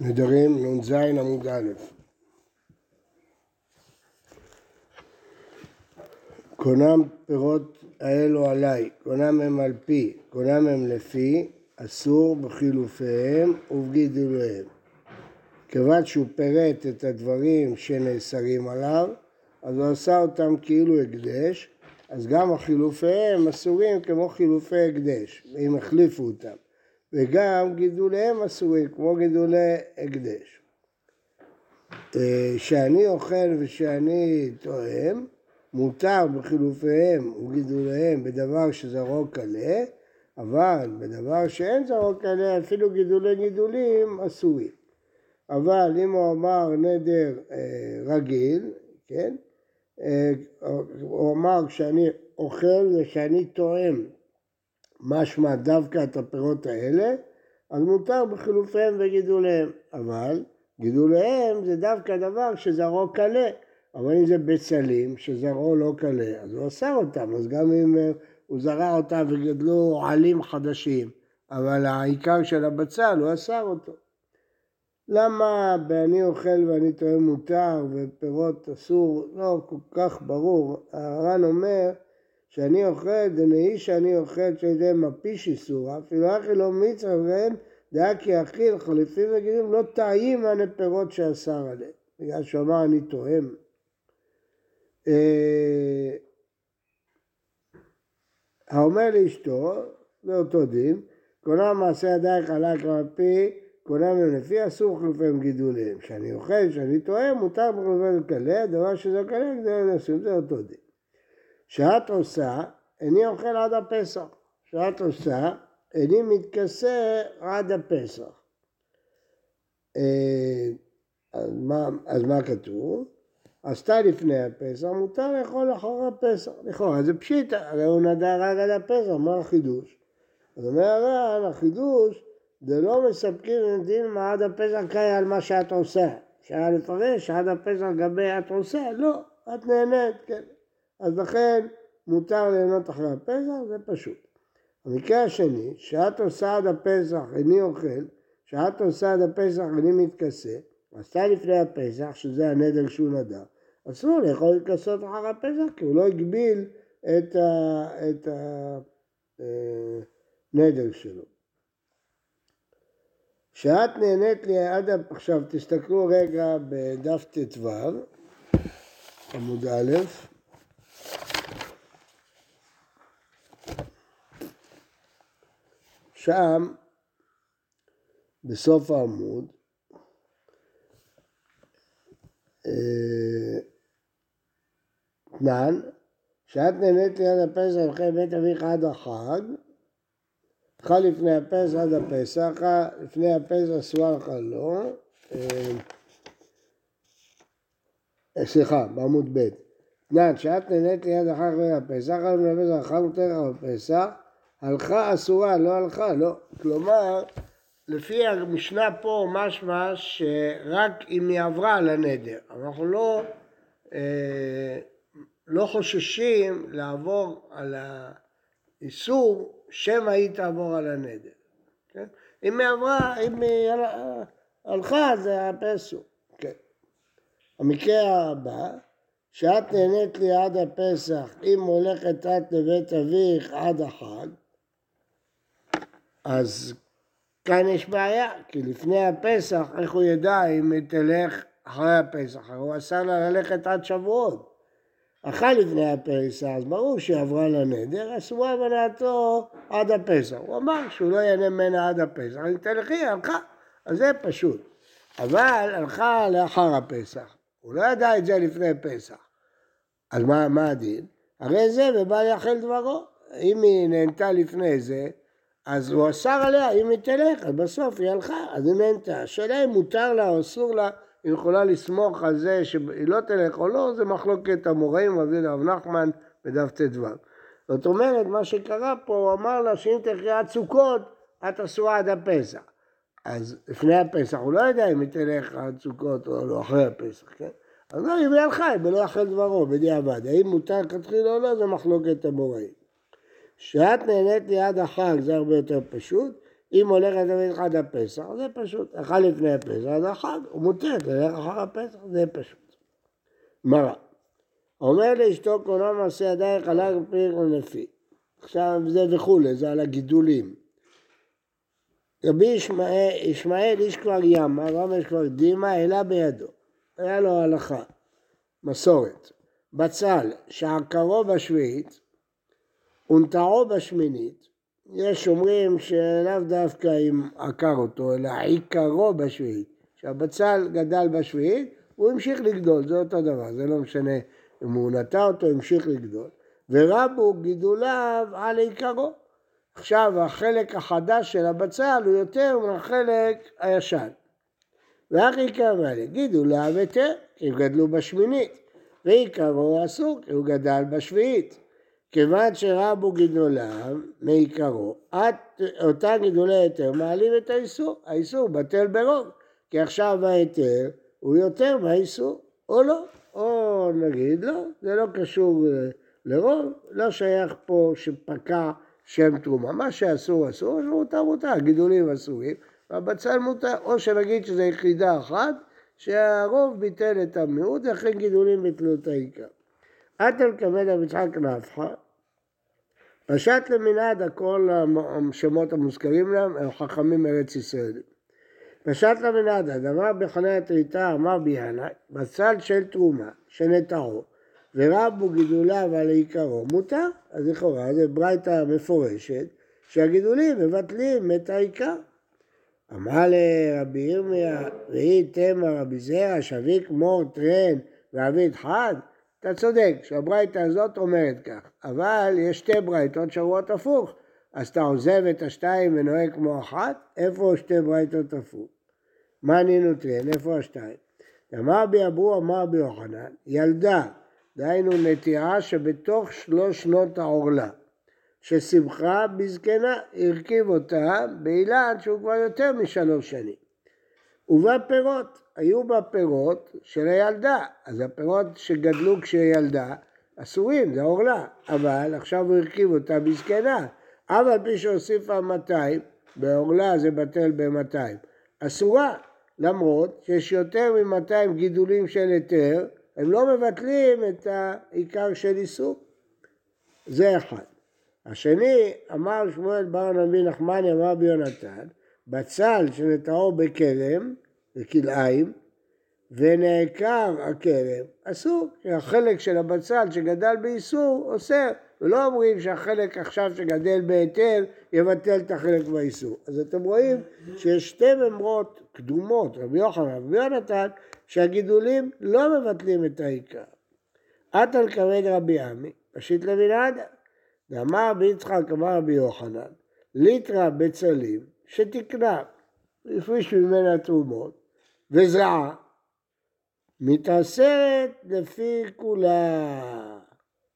נדרים נ"ז עמוד א' קונם פירות האלו עליי, קונם הם על פי, קונם הם לפי, אסור בחילופיהם ובגידוליהם. כיוון שהוא פירט את הדברים שנאסרים עליו, אז הוא עשה אותם כאילו הקדש, אז גם החילופיהם אסורים כמו חילופי הקדש, אם החליפו אותם. וגם גידוליהם אסורים, כמו גידולי הקדש. אה, שאני אוכל ושאני תואם, מותר בחילופיהם וגידוליהם בדבר שזרעו קלה, אבל בדבר שאין זרעו קלה, אפילו גידולי גידולים אסורים. אבל אם הוא אמר נדר אה, רגיל, כן? אה, הוא אמר כשאני אוכל ושאני תואם משמע דווקא את הפירות האלה, אז מותר בחילופיהם וגידוליהם. אבל גידוליהם זה דווקא דבר שזרעו קלה. אבל אם זה בצלים שזרעו לא קלה, אז הוא אסר אותם, אז גם אם אה, הוא זרע אותם וגדלו עלים חדשים, אבל העיקר של הבצל הוא אסר אותו. למה באני אוכל ואני טועה מותר ופירות אסור? לא כל כך ברור. הר"ן אומר שאני אוכל, דנאי שאני אוכל שידי מפיש איסור, אפילו אחי לא מצווה ואין דעה כי אכיל חליפים וגידים לא טעים על פירות שאסר עליהם, בגלל שהוא אמר אני תואם. אה, האומר לאשתו, זה אותו דין, קונה מעשה ידייך עלה כמפי, קונה מהם לפי אסור חילופיהם גידוליהם. כשאני אוכל, כשאני טועה, מותר בחילופיהם קלה, דבר שזה קלה, זה אותו דין. שאת עושה, איני אוכל עד הפסח. שאת עושה, איני מתכסה עד הפסח. אה, אז מה, אז מה כתוב? עשתה לפני הפסח, מותר לאכול אחר הפסח. לכאורה זה פשיטה, הרי הוא נדע רק עד הפסח, מה החידוש? אז אומר הר"ן, החידוש זה לא מספקים מה עד הפסח קיים על מה שאת עושה. אפשר לפרש עד הפסח לגבי את עושה, לא, את נהנית, כן. אז לכן מותר ליהנות אחרי הפסח, זה פשוט. המקרה השני, שאת עושה עד הפסח איני אוכל, שאת עושה עד הפסח איני מתכסה, עשתה לפני הפסח, שזה הנדל שהוא נדע, אסור לאכול להתכסות אחר הפסח, כי הוא לא הגביל את, הנדל אה, שלו. שאת נהנית לי עד, עכשיו תסתכלו רגע בדף ט"ו, עמוד א', שם, בסוף העמוד, תנן, שאת נהנית ליד הפסח אחרי בית אביך עד החג, אכל לפני הפסח עד הפסח, לפני הפסח אסורה לך לא, סליחה, בעמוד ב', תנן, שאת נהנית ליד החג אחרי הפסח, לפני הפסח, אכל מותר בפסח, הלכה אסורה, לא הלכה, לא. כלומר, לפי המשנה פה משמע שרק אם היא עברה על הנדר. אנחנו לא, אה, לא חוששים לעבור על האיסור, שמא היא תעבור על הנדר. כן? אם היא עברה, אם היא הלכה, זה הפסו. כן. המקרה הבא, שאת נהנית לי עד הפסח, אם הולכת את לבית אביך עד החג, אז כאן יש בעיה, כי לפני הפסח, איך הוא ידע אם היא תלך אחרי הפסח? הוא אסר לה ללכת עד שבועות. אכל לפני הפסח, אז ברור שהיא עברה לנדר, אסורה מנעתו עד הפסח. הוא אמר שהוא לא ייהנה ממנה עד הפסח, אני אתן לך, היא הלכה. אז זה פשוט. אבל הלכה לאחר הפסח. הוא לא ידע את זה לפני פסח. אז מה, מה הדין? הרי זה ובא לאכל דברו. אם היא נהנתה לפני זה, אז הוא אסר עליה, אם היא תלך, אז בסוף היא הלכה, אז היא נהנתה. השאלה אם מותר לה או אסור לה, היא יכולה לסמוך על זה שהיא לא תלך או לא, זה מחלוקת המוראים, רבי רב נחמן בדף ט"ו. זאת אומרת, מה שקרה פה, הוא אמר לה שאם תלכי עד סוכות, את אסורה עד הפסח. אז לפני הפסח, הוא לא יודע אם היא תלך עד סוכות או לא אחרי הפסח, כן? אז לא, היא הלכה, היא בלא יחל דברו, בדיעבד. האם מותר כתחילה או לא, זה מחלוקת המוראים. שאת נהנית ליד החג זה הרבה יותר פשוט, אם הולך לדוד עד הפסח, זה פשוט. אכל לפני הפסח, זה החג, הוא מותר, ללך אחר הפסח, זה פשוט. מרא. אומר לאשתו קונה מעשה ידייך עליו פרי ונפי. עכשיו זה וכולי, זה על הגידולים. רבי ישמעאל, איש כבר ימה, רמש כבר דימה, העלה בידו. היה לו הלכה, מסורת. בצל שעקרו בשביעית ונטעו בשמינית, יש אומרים שלאו דווקא אם עקר אותו, אלא עיקרו בשביעית. שהבצל גדל בשביעית, הוא המשיך לגדול, זה אותו דבר, זה לא משנה אם הוא נטע אותו, המשיך לגדול. ורבו גידוליו על עיקרו. עכשיו החלק החדש של הבצל הוא יותר מהחלק הישן. ואח עיקר מעלה, גידוליו היתר, כי גדלו בשמינית, ועיקרו אסור, כי הוא גדל בשביעית. כיוון שרבו גידוליו מעיקרו, אותה גידולי היתר מעלים את האיסור, האיסור בטל ברוב, כי עכשיו ההיתר הוא יותר מהאיסור, או לא, או נגיד לא, זה לא קשור אה, לרוב, לא שייך פה שפקע שם תרומה, מה שאסור אסור, שמותר מותר, גידולים אסורים, והבצל מותר, או שנגיד שזו יחידה אחת, שהרוב ביטל את המיעוט, ואחרי גידולים ביטלו את העיקר. אטל כבד רב יצחק נפחא, פשט למנעד הכל השמות המוזכרים להם, הם חכמים ארץ ישראל. פשט למנעד, הדבר בחנה התריתה אמר ביאנאי, בצל של תרומה, שנטעו, ורבו גידוליו על עיקרו, מותר. אז לכאורה זה ברייתא מפורשת, שהגידולים מבטלים את העיקר. אמר לרבי ירמיה, והיא תמה רבי זרע, שביק מור טרן ועביד חד, אתה צודק שהברייתא הזאת אומרת כך, אבל יש שתי ברייתות שאומרות הפוך, אז אתה עוזב את השתיים ונוהג כמו אחת, איפה שתי ברייתות הפוך? מה אני נותן? איפה השתיים? אמר בי אבו, אמר בי יוחנן, ילדה, דהיינו נטיעה שבתוך שלוש שנות העורלה, ששמחה בזקנה, הרכיב אותה באילן שהוא כבר יותר משלוש שנים. ובה פירות, היו בה פירות של הילדה, אז הפירות שגדלו כשהיא ילדה אסורים, זה עורלה, אבל עכשיו הוא הרכיב אותה בזקנה, אף על פי שהוסיפה 200, בעורלה זה בטל ב-200, אסורה, למרות שיש יותר מ-200 גידולים של היתר, הם לא מבטלים את העיקר של איסור. זה אחד. השני, אמר שמואל בר הנביא נחמני אמר ביונתן, בצל שנטעו בכרם, בכלאיים, ונעקר הכרם, אסור, החלק של הבצל שגדל באיסור אוסר, ולא אומרים שהחלק עכשיו שגדל בהיתר יבטל את החלק באיסור. אז אתם רואים שיש שתי ממרות קדומות, רבי יוחנן ורבי יונתן, שהגידולים לא מבטלים את העיקר. עתל כבד רבי עמי, פשיט לבנעדה. ואמר רבי יצחק, אמר רבי יוחנן, ליטרה בצלים שתקנה, הפריש ממנה תרומות, וזרעה, מתעשרת לפי כולה.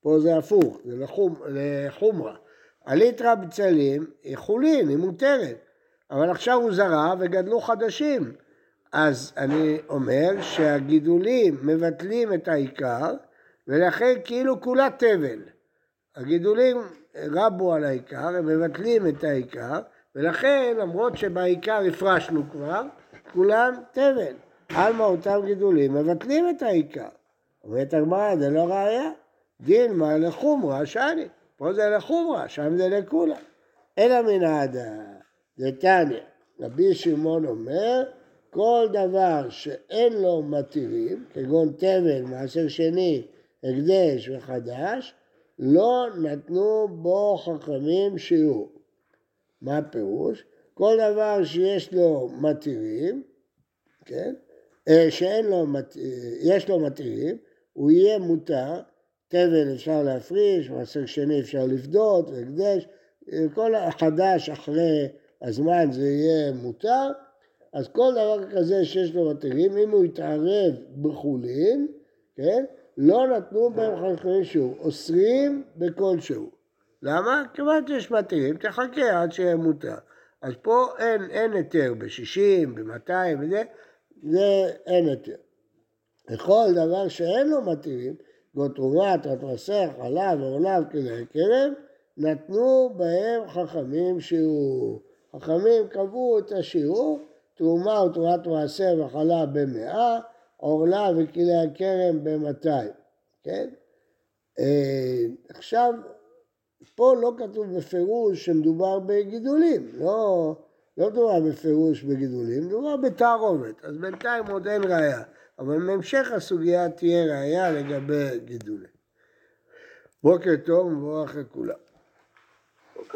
פה זה הפוך, זה לחום, לחומרה. הליטרה בצלים היא חולין, היא מותרת, אבל עכשיו הוא זרע וגדלו חדשים. אז אני אומר שהגידולים מבטלים את העיקר, ולכן כאילו כולה תבל. הגידולים רבו על העיקר, הם מבטלים את העיקר, ולכן למרות שבעיקר הפרשנו כבר, כולם תבל. עלמא אותם גידולים מבטלים את העיקר. אומרת הגמרא, זה לא ראייה. דין מה לחומרה שאני. פה זה לחומרה, שם זה לכולה. אלא מן העדה, תניא. רבי שמעון אומר, כל דבר שאין לו מתירים, כגון תבל, מעשר שני, הקדש וחדש, לא נתנו בו חכמים שיעור. מה הפירוש? כל דבר שיש לו מתירים, כן? אה, שאין לו, יש לו מתירים, הוא יהיה מותר, תבל אפשר להפריש, מעשר שני אפשר לפדות, והקדש, כל החדש אחרי הזמן זה יהיה מותר, אז כל דבר כזה שיש לו מתירים, אם הוא יתערב בחולין, כן? לא נתנו בהם חכמים שהוא, אוסרים בכל שהוא. למה? כיוון שיש מתירים, תחכה עד שיהיה מותר. אז פה אין, אין היתר ב-60, ב-200 וזה, זה אין היתר. לכל דבר שאין לו מתירים, כמו תרומה, תרתרסך, חלב, עולב, כדי כרם, נתנו בהם חכמים שהוא. חכמים קבעו את השיעור, תרומה ותרומת מעשר וחלה במאה, עורלה וכלי הכרם במאתיים, כן? אה, עכשיו, פה לא כתוב בפירוש שמדובר בגידולים, לא, לא מדובר בפירוש בגידולים, מדובר בתערובת, אז בינתיים עוד אין ראייה, אבל בהמשך הסוגיה תהיה ראייה לגבי גידולים. בוקר טוב ומבורך לכולם.